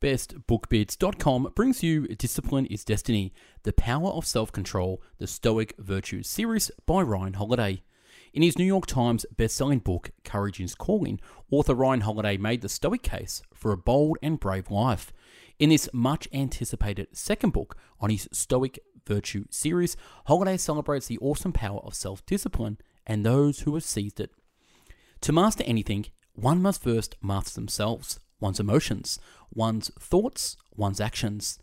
bestbookbits.com brings you Discipline is Destiny, The Power of Self Control, the Stoic Virtues series by Ryan Holiday. In his New York Times best-selling book, Courage is Calling, author Ryan Holiday made the Stoic case for a bold and brave life. In this much anticipated second book on his Stoic Virtue series, Holiday celebrates the awesome power of self discipline and those who have seized it. To master anything, one must first master themselves one's emotions, one's thoughts, one's actions.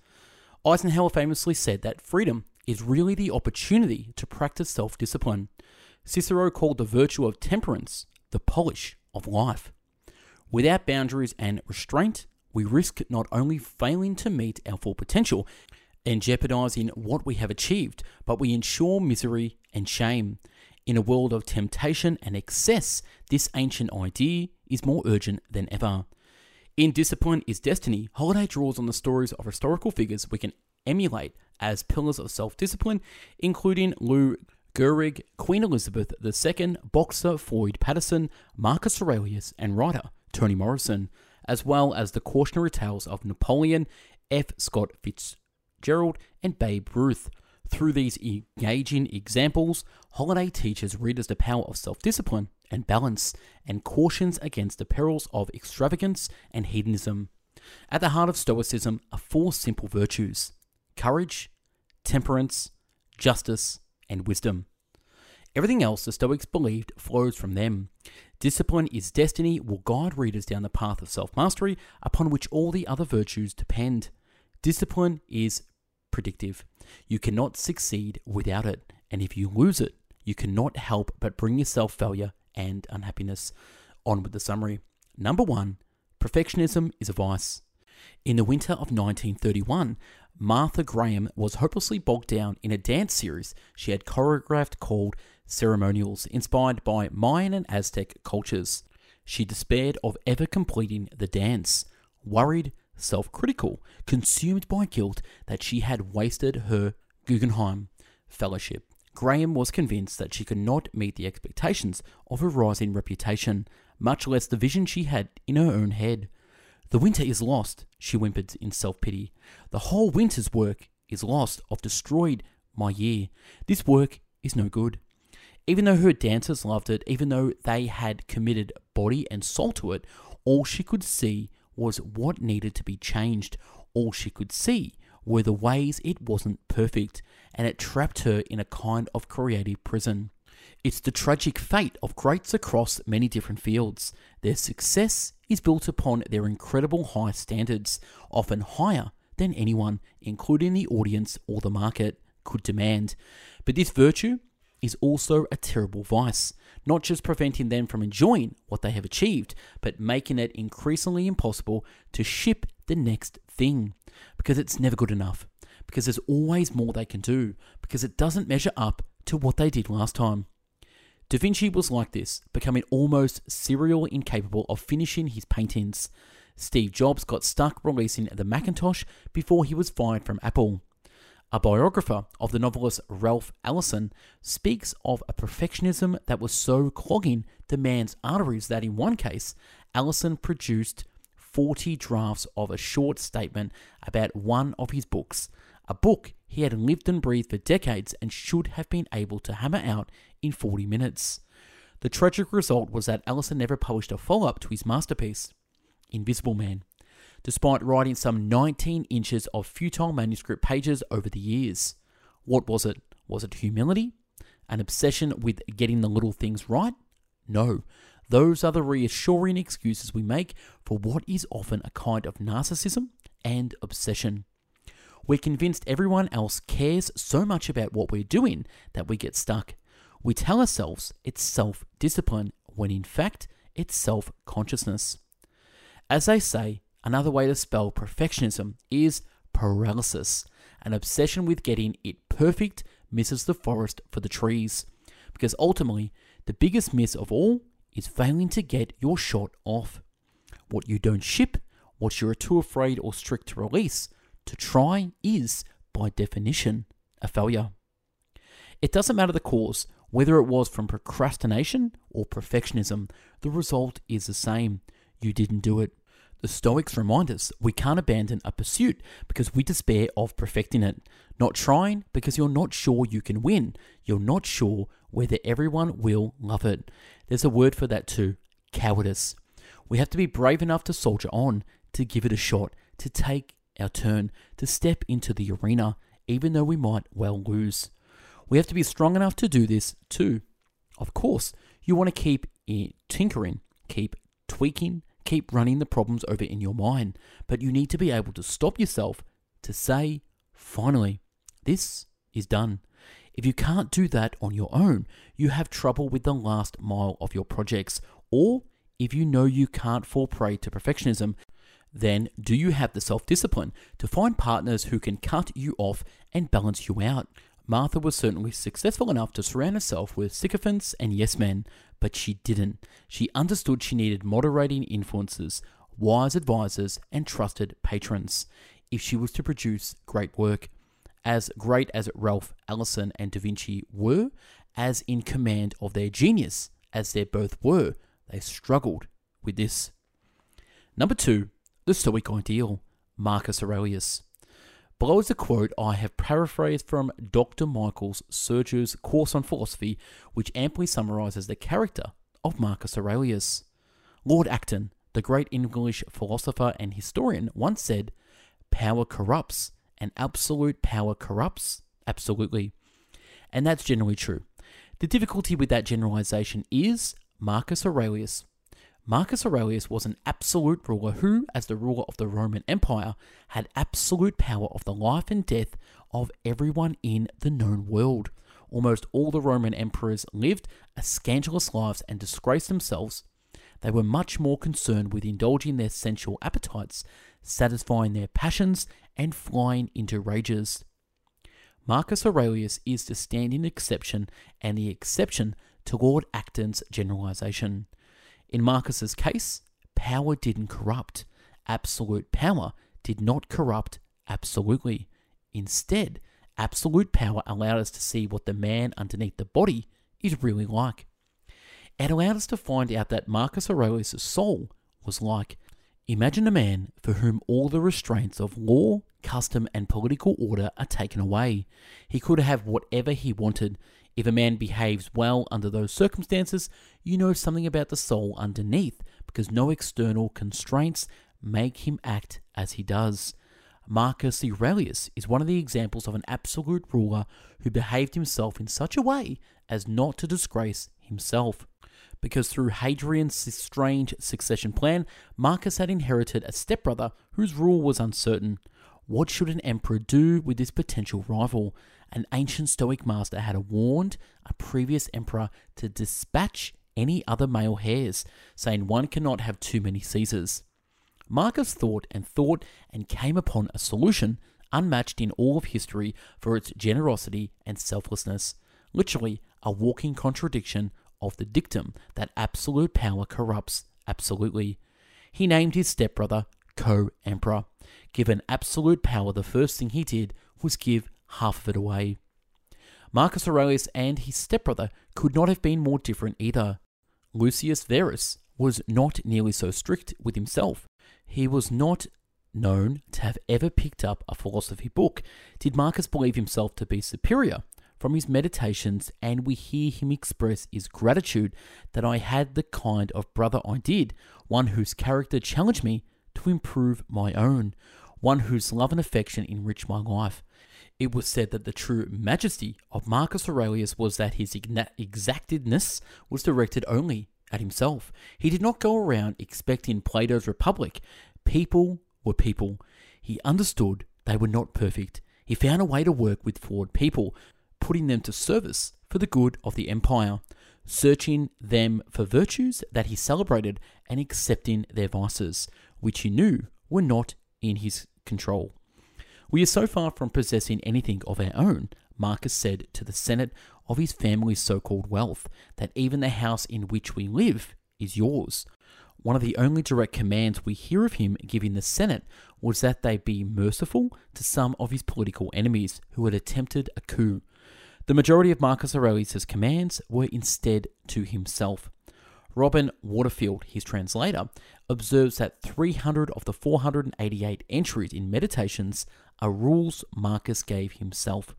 Eisenhower famously said that freedom is really the opportunity to practice self discipline. Cicero called the virtue of temperance the polish of life. Without boundaries and restraint, we risk not only failing to meet our full potential and jeopardizing what we have achieved, but we ensure misery and shame. In a world of temptation and excess, this ancient idea is more urgent than ever. In Discipline is Destiny, Holiday draws on the stories of historical figures we can emulate as pillars of self discipline, including Lou Gehrig, Queen Elizabeth II, boxer Floyd Patterson, Marcus Aurelius, and writer Toni Morrison, as well as the cautionary tales of Napoleon, F. Scott Fitzgerald, and Babe Ruth. Through these engaging examples, Holiday teaches readers the power of self discipline and balance and cautions against the perils of extravagance and hedonism. At the heart of Stoicism are four simple virtues courage, temperance, justice, and wisdom. Everything else the Stoics believed flows from them. Discipline is destiny will guide readers down the path of self mastery upon which all the other virtues depend. Discipline is predictive. You cannot succeed without it, and if you lose it, you cannot help but bring yourself failure and unhappiness. On with the summary. Number one, perfectionism is a vice. In the winter of 1931, Martha Graham was hopelessly bogged down in a dance series she had choreographed called Ceremonials, inspired by Mayan and Aztec cultures. She despaired of ever completing the dance, worried, self critical, consumed by guilt that she had wasted her Guggenheim Fellowship. Graham was convinced that she could not meet the expectations of her rising reputation, much less the vision she had in her own head. The winter is lost, she whimpered in self pity. The whole winter's work is lost. I've destroyed my year. This work is no good. Even though her dancers loved it, even though they had committed body and soul to it, all she could see was what needed to be changed. All she could see were the ways it wasn't perfect, and it trapped her in a kind of creative prison. It's the tragic fate of greats across many different fields. Their success is built upon their incredible high standards, often higher than anyone, including the audience or the market, could demand. But this virtue is also a terrible vice, not just preventing them from enjoying what they have achieved, but making it increasingly impossible to ship the next thing because it's never good enough, because there's always more they can do, because it doesn't measure up to what they did last time. Da Vinci was like this, becoming almost serial incapable of finishing his paintings. Steve Jobs got stuck releasing the Macintosh before he was fired from Apple. A biographer of the novelist Ralph Ellison speaks of a perfectionism that was so clogging the man's arteries that in one case, Ellison produced 40 drafts of a short statement about one of his books, a book he had lived and breathed for decades and should have been able to hammer out in 40 minutes. The tragic result was that Ellison never published a follow up to his masterpiece, Invisible Man, despite writing some 19 inches of futile manuscript pages over the years. What was it? Was it humility? An obsession with getting the little things right? No, those are the reassuring excuses we make for what is often a kind of narcissism and obsession. We're convinced everyone else cares so much about what we're doing that we get stuck. We tell ourselves it's self discipline when in fact it's self consciousness. As they say, another way to spell perfectionism is paralysis. An obsession with getting it perfect misses the forest for the trees. Because ultimately, the biggest miss of all is failing to get your shot off. What you don't ship, what you're too afraid or strict to release, to try is, by definition, a failure. It doesn't matter the cause, whether it was from procrastination or perfectionism, the result is the same. You didn't do it. The Stoics remind us we can't abandon a pursuit because we despair of perfecting it. Not trying because you're not sure you can win. You're not sure whether everyone will love it. There's a word for that too cowardice. We have to be brave enough to soldier on, to give it a shot, to take our turn, to step into the arena, even though we might well lose. We have to be strong enough to do this too. Of course, you want to keep tinkering, keep tweaking, keep running the problems over in your mind, but you need to be able to stop yourself to say, finally, this is done. If you can't do that on your own, you have trouble with the last mile of your projects. Or if you know you can't fall prey to perfectionism, then do you have the self discipline to find partners who can cut you off and balance you out? Martha was certainly successful enough to surround herself with sycophants and yes men, but she didn't. She understood she needed moderating influences, wise advisors, and trusted patrons if she was to produce great work. As great as Ralph Ellison and Da Vinci were, as in command of their genius as they both were, they struggled with this. Number two, the Stoic ideal, Marcus Aurelius. Below is a quote I have paraphrased from Dr. Michael Sugrue's course on philosophy, which amply summarizes the character of Marcus Aurelius. Lord Acton, the great English philosopher and historian, once said, Power corrupts, and absolute power corrupts absolutely. And that's generally true. The difficulty with that generalization is Marcus Aurelius Marcus Aurelius was an absolute ruler who, as the ruler of the Roman Empire, had absolute power of the life and death of everyone in the known world. Almost all the Roman emperors lived scandalous lives and disgraced themselves. They were much more concerned with indulging their sensual appetites, satisfying their passions, and flying into rages. Marcus Aurelius is the standing exception and the exception to Lord Acton's generalization. In Marcus's case, power didn't corrupt. Absolute power did not corrupt absolutely. Instead, absolute power allowed us to see what the man underneath the body is really like. It allowed us to find out that Marcus Aurelius' soul was like. Imagine a man for whom all the restraints of law, custom, and political order are taken away. He could have whatever he wanted. If a man behaves well under those circumstances, you know something about the soul underneath because no external constraints make him act as he does. Marcus Aurelius is one of the examples of an absolute ruler who behaved himself in such a way as not to disgrace himself. Because through Hadrian's strange succession plan, Marcus had inherited a stepbrother whose rule was uncertain. What should an emperor do with this potential rival? An ancient Stoic master had warned a previous emperor to dispatch any other male heirs, saying one cannot have too many Caesars. Marcus thought and thought and came upon a solution unmatched in all of history for its generosity and selflessness, literally a walking contradiction of the dictum that absolute power corrupts absolutely. He named his stepbrother co emperor. Given absolute power, the first thing he did was give half of it away. Marcus Aurelius and his stepbrother could not have been more different either. Lucius Verus was not nearly so strict with himself. He was not known to have ever picked up a philosophy book. Did Marcus believe himself to be superior? From his meditations, and we hear him express his gratitude that I had the kind of brother I did, one whose character challenged me to improve my own, one whose love and affection enriched my life. It was said that the true majesty of Marcus Aurelius was that his exactedness was directed only at himself. He did not go around expecting Plato's Republic. People were people. He understood they were not perfect. He found a way to work with flawed people, putting them to service for the good of the empire, searching them for virtues that he celebrated and accepting their vices, which he knew were not in his control. We are so far from possessing anything of our own, Marcus said to the Senate of his family's so called wealth, that even the house in which we live is yours. One of the only direct commands we hear of him giving the Senate was that they be merciful to some of his political enemies who had attempted a coup. The majority of Marcus Aurelius' commands were instead to himself. Robin Waterfield, his translator, observes that 300 of the 488 entries in Meditations are rules Marcus gave himself.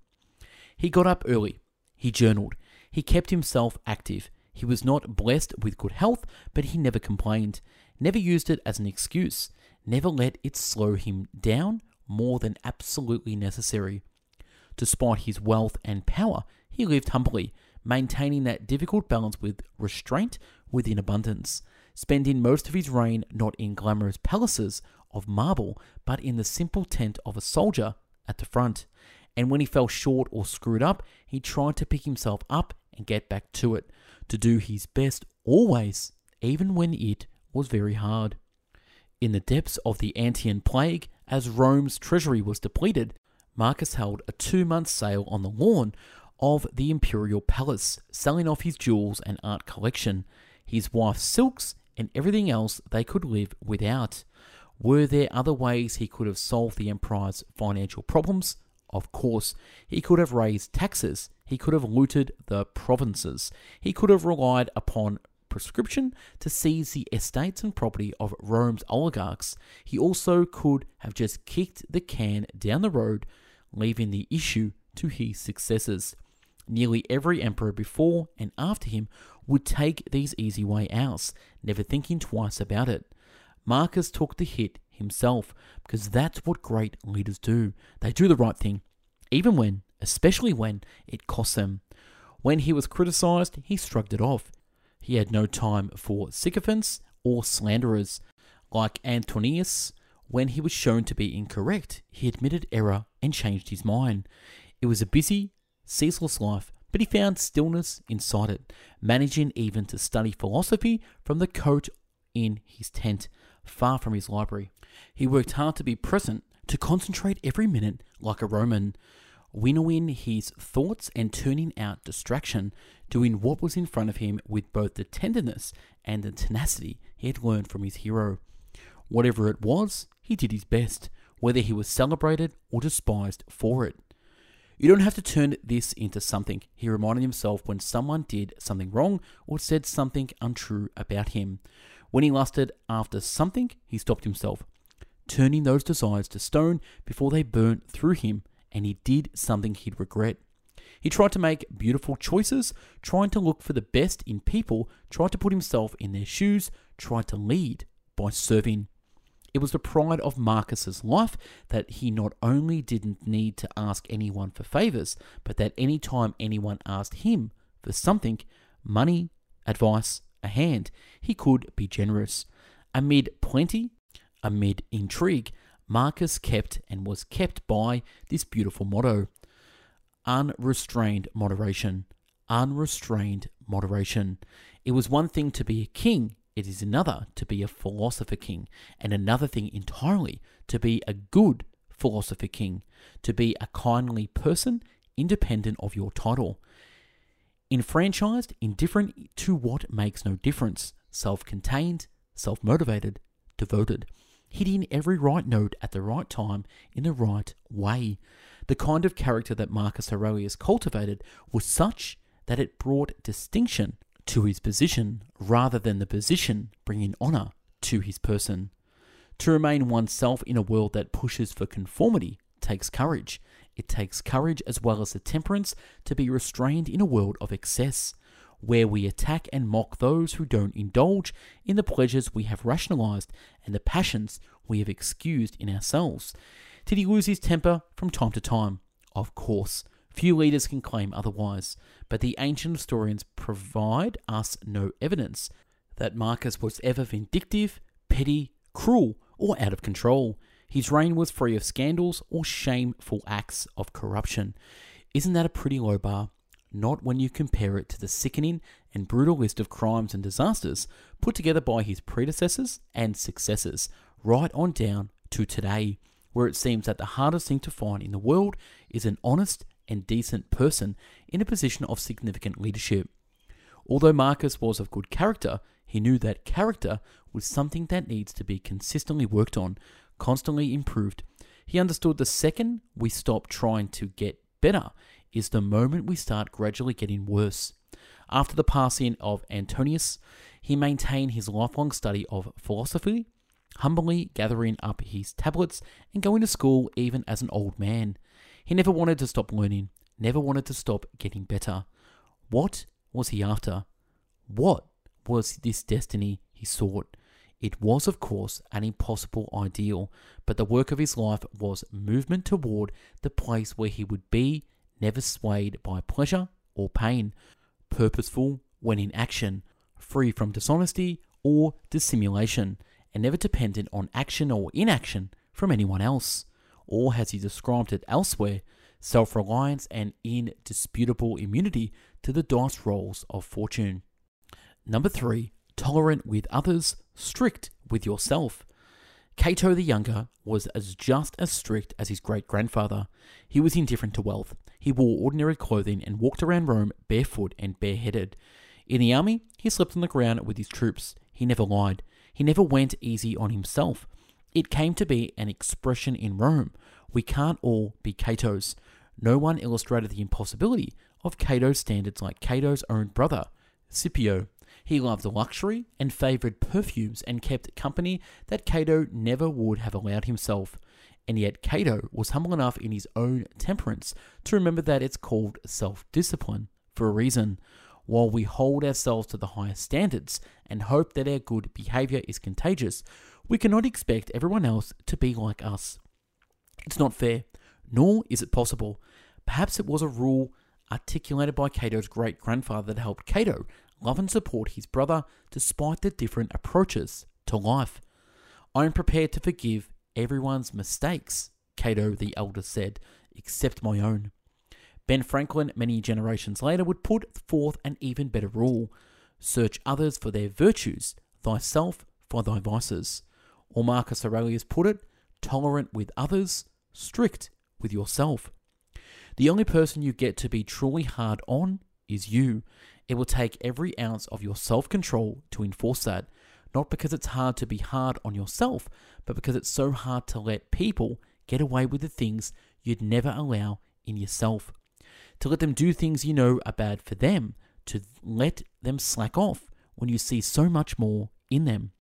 He got up early, he journaled, he kept himself active. He was not blessed with good health, but he never complained, never used it as an excuse, never let it slow him down more than absolutely necessary. Despite his wealth and power, he lived humbly, maintaining that difficult balance with restraint within abundance, spending most of his reign not in glamorous palaces of marble, but in the simple tent of a soldier at the front. And when he fell short or screwed up, he tried to pick himself up and get back to it, to do his best always, even when it was very hard. In the depths of the Antonine plague, as Rome's treasury was depleted, Marcus held a two month sale on the lawn of the imperial palace, selling off his jewels and art collection, his wife's silks, and everything else they could live without. Were there other ways he could have solved the empire's financial problems? Of course, he could have raised taxes, he could have looted the provinces, he could have relied upon prescription to seize the estates and property of Rome's oligarchs. He also could have just kicked the can down the road, leaving the issue to his successors. Nearly every emperor before and after him would take these easy way outs, never thinking twice about it. Marcus took the hit himself because that's what great leaders do. They do the right thing, even when, especially when, it costs them. When he was criticized, he shrugged it off. He had no time for sycophants or slanderers. Like Antonius, when he was shown to be incorrect, he admitted error and changed his mind. It was a busy, ceaseless life, but he found stillness inside it, managing even to study philosophy from the coat in his tent, far from his library. He worked hard to be present, to concentrate every minute like a Roman, winnowing his thoughts and turning out distraction, doing what was in front of him with both the tenderness and the tenacity he had learned from his hero. Whatever it was, he did his best, whether he was celebrated or despised for it. You don't have to turn this into something, he reminded himself when someone did something wrong or said something untrue about him. When he lusted after something, he stopped himself, turning those desires to stone before they burnt through him, and he did something he'd regret. He tried to make beautiful choices, trying to look for the best in people, tried to put himself in their shoes, tried to lead by serving. It was the pride of Marcus's life that he not only didn't need to ask anyone for favors, but that any time anyone asked him for something, money, advice, a hand, he could be generous. Amid plenty, amid intrigue, Marcus kept and was kept by this beautiful motto unrestrained moderation. Unrestrained moderation. It was one thing to be a king it is another to be a philosopher king, and another thing entirely to be a good philosopher king, to be a kindly person independent of your title. Enfranchised, indifferent to what makes no difference, self contained, self motivated, devoted, hitting every right note at the right time in the right way. The kind of character that Marcus Aurelius cultivated was such that it brought distinction to his position rather than the position bringing honour to his person. To remain oneself in a world that pushes for conformity takes courage. It takes courage as well as the temperance to be restrained in a world of excess, where we attack and mock those who don't indulge in the pleasures we have rationalized and the passions we have excused in ourselves. Did he lose his temper from time to time? Of course. Few leaders can claim otherwise, but the ancient historians provide us no evidence that Marcus was ever vindictive, petty, cruel, or out of control. His reign was free of scandals or shameful acts of corruption. Isn't that a pretty low bar? Not when you compare it to the sickening and brutal list of crimes and disasters put together by his predecessors and successors, right on down to today, where it seems that the hardest thing to find in the world is an honest and decent person in a position of significant leadership. Although Marcus was of good character, he knew that character was something that needs to be consistently worked on, constantly improved. He understood the second we stop trying to get better is the moment we start gradually getting worse. After the passing of Antonius, he maintained his lifelong study of philosophy, humbly gathering up his tablets and going to school even as an old man. He never wanted to stop learning, never wanted to stop getting better. What was he after? What was this destiny he sought? It was, of course, an impossible ideal, but the work of his life was movement toward the place where he would be, never swayed by pleasure or pain, purposeful when in action, free from dishonesty or dissimulation, and never dependent on action or inaction from anyone else. Or, as he described it elsewhere, self reliance and indisputable immunity to the dice rolls of fortune. Number three, tolerant with others, strict with yourself. Cato the Younger was as just as strict as his great grandfather. He was indifferent to wealth. He wore ordinary clothing and walked around Rome barefoot and bareheaded. In the army, he slept on the ground with his troops. He never lied. He never went easy on himself. It came to be an expression in Rome. We can't all be Catos. No one illustrated the impossibility of Cato's standards like Cato's own brother, Scipio. He loved luxury and favoured perfumes and kept company that Cato never would have allowed himself. And yet, Cato was humble enough in his own temperance to remember that it's called self discipline for a reason. While we hold ourselves to the highest standards and hope that our good behaviour is contagious, we cannot expect everyone else to be like us. It's not fair, nor is it possible. Perhaps it was a rule articulated by Cato's great grandfather that helped Cato love and support his brother despite the different approaches to life. I am prepared to forgive everyone's mistakes, Cato the elder said, except my own. Ben Franklin, many generations later, would put forth an even better rule search others for their virtues, thyself for thy vices. Or Marcus Aurelius put it tolerant with others, strict with yourself. The only person you get to be truly hard on is you, it will take every ounce of your self control to enforce that, not because it's hard to be hard on yourself, but because it's so hard to let people get away with the things you'd never allow in yourself. To let them do things you know are bad for them, to let them slack off when you see so much more in them.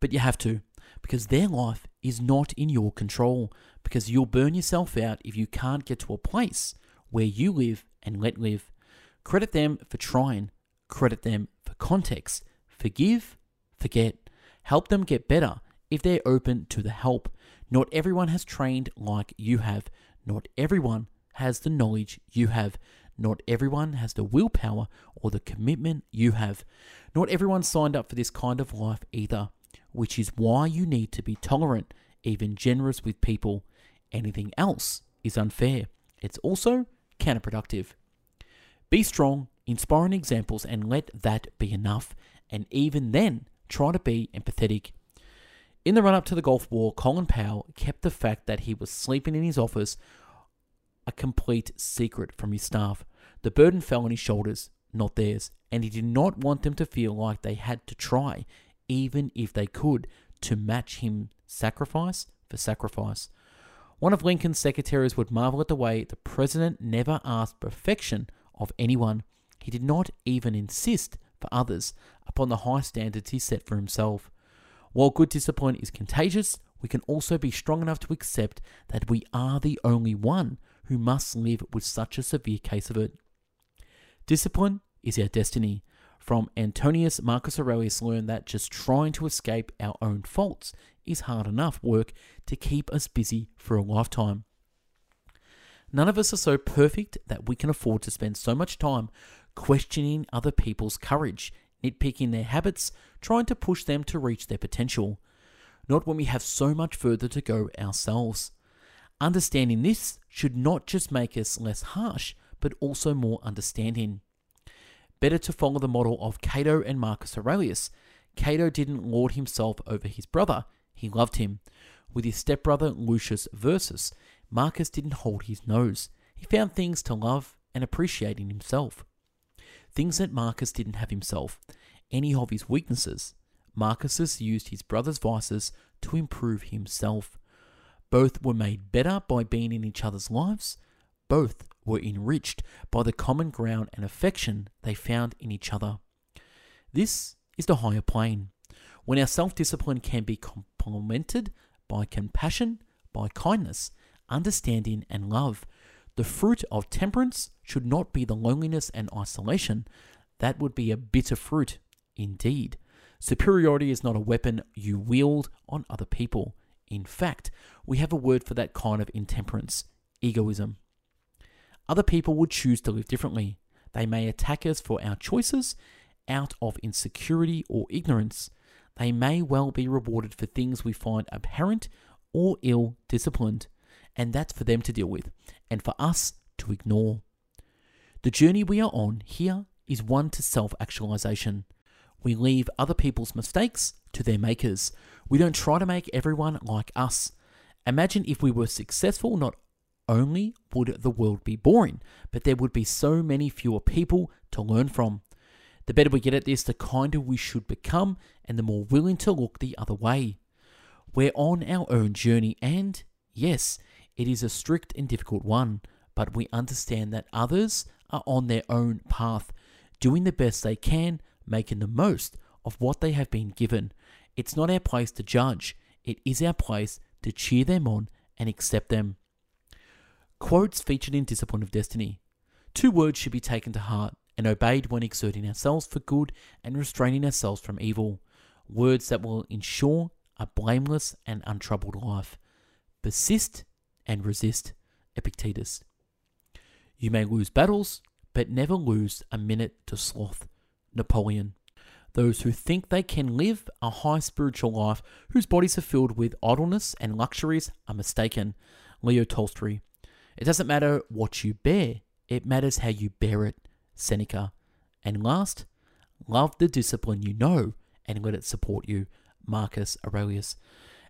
But you have to, because their life is not in your control, because you'll burn yourself out if you can't get to a place where you live and let live. Credit them for trying, credit them for context. Forgive, forget. Help them get better if they're open to the help. Not everyone has trained like you have. Not everyone has the knowledge you have. Not everyone has the willpower or the commitment you have. Not everyone signed up for this kind of life either, which is why you need to be tolerant, even generous with people. Anything else is unfair. It's also counterproductive. Be strong, inspiring examples, and let that be enough. And even then, try to be empathetic. In the run up to the Gulf War, Colin Powell kept the fact that he was sleeping in his office a complete secret from his staff. The burden fell on his shoulders, not theirs, and he did not want them to feel like they had to try, even if they could, to match him sacrifice for sacrifice. One of Lincoln's secretaries would marvel at the way the president never asked perfection of anyone. He did not even insist for others upon the high standards he set for himself. While good discipline is contagious, we can also be strong enough to accept that we are the only one who must live with such a severe case of it. Discipline is our destiny. From Antonius Marcus Aurelius learned that just trying to escape our own faults is hard enough work to keep us busy for a lifetime. None of us are so perfect that we can afford to spend so much time questioning other people's courage, nitpicking their habits, trying to push them to reach their potential. Not when we have so much further to go ourselves. Understanding this should not just make us less harsh, but also more understanding. Better to follow the model of Cato and Marcus Aurelius. Cato didn't lord himself over his brother, he loved him. With his stepbrother Lucius Verus, Marcus didn't hold his nose. He found things to love and appreciate in himself. Things that Marcus didn't have himself, any of his weaknesses. Marcus used his brother's vices to improve himself. Both were made better by being in each other's lives. Both were enriched by the common ground and affection they found in each other. This is the higher plane. When our self discipline can be complemented by compassion, by kindness, understanding, and love, the fruit of temperance should not be the loneliness and isolation. That would be a bitter fruit indeed. Superiority is not a weapon you wield on other people. In fact, we have a word for that kind of intemperance egoism. Other people would choose to live differently. They may attack us for our choices out of insecurity or ignorance. They may well be rewarded for things we find apparent or ill disciplined, and that's for them to deal with, and for us to ignore. The journey we are on here is one to self actualization. We leave other people's mistakes to their makers. We don't try to make everyone like us. Imagine if we were successful, not only would the world be boring, but there would be so many fewer people to learn from. The better we get at this, the kinder we should become and the more willing to look the other way. We're on our own journey, and yes, it is a strict and difficult one, but we understand that others are on their own path, doing the best they can making the most of what they have been given. It's not our place to judge, it is our place to cheer them on and accept them. Quotes featured in Discipline of Destiny. Two words should be taken to heart and obeyed when exerting ourselves for good and restraining ourselves from evil. Words that will ensure a blameless and untroubled life. Persist and resist. Epictetus. You may lose battles, but never lose a minute to sloth. Napoleon. Those who think they can live a high spiritual life whose bodies are filled with idleness and luxuries are mistaken. Leo Tolstoy. It doesn't matter what you bear, it matters how you bear it. Seneca. And last, love the discipline you know and let it support you. Marcus Aurelius.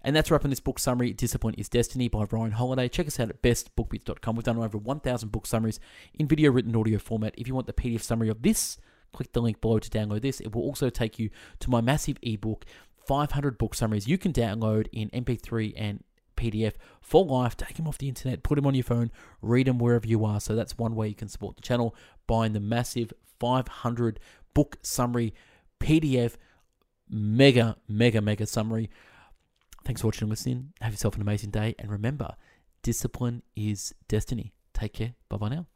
And that's wrapping this book summary, Discipline is Destiny by Ryan Holiday. Check us out at bestbookbits.com. We've done over 1,000 book summaries in video, written, audio format. If you want the PDF summary of this, click the link below to download this. It will also take you to my massive ebook, 500 book summaries you can download in MP3 and PDF for life. Take them off the internet, put them on your phone, read them wherever you are. So that's one way you can support the channel, buying the massive 500 book summary PDF, mega, mega, mega summary. Thanks for watching and listening. Have yourself an amazing day. And remember, discipline is destiny. Take care. Bye bye now.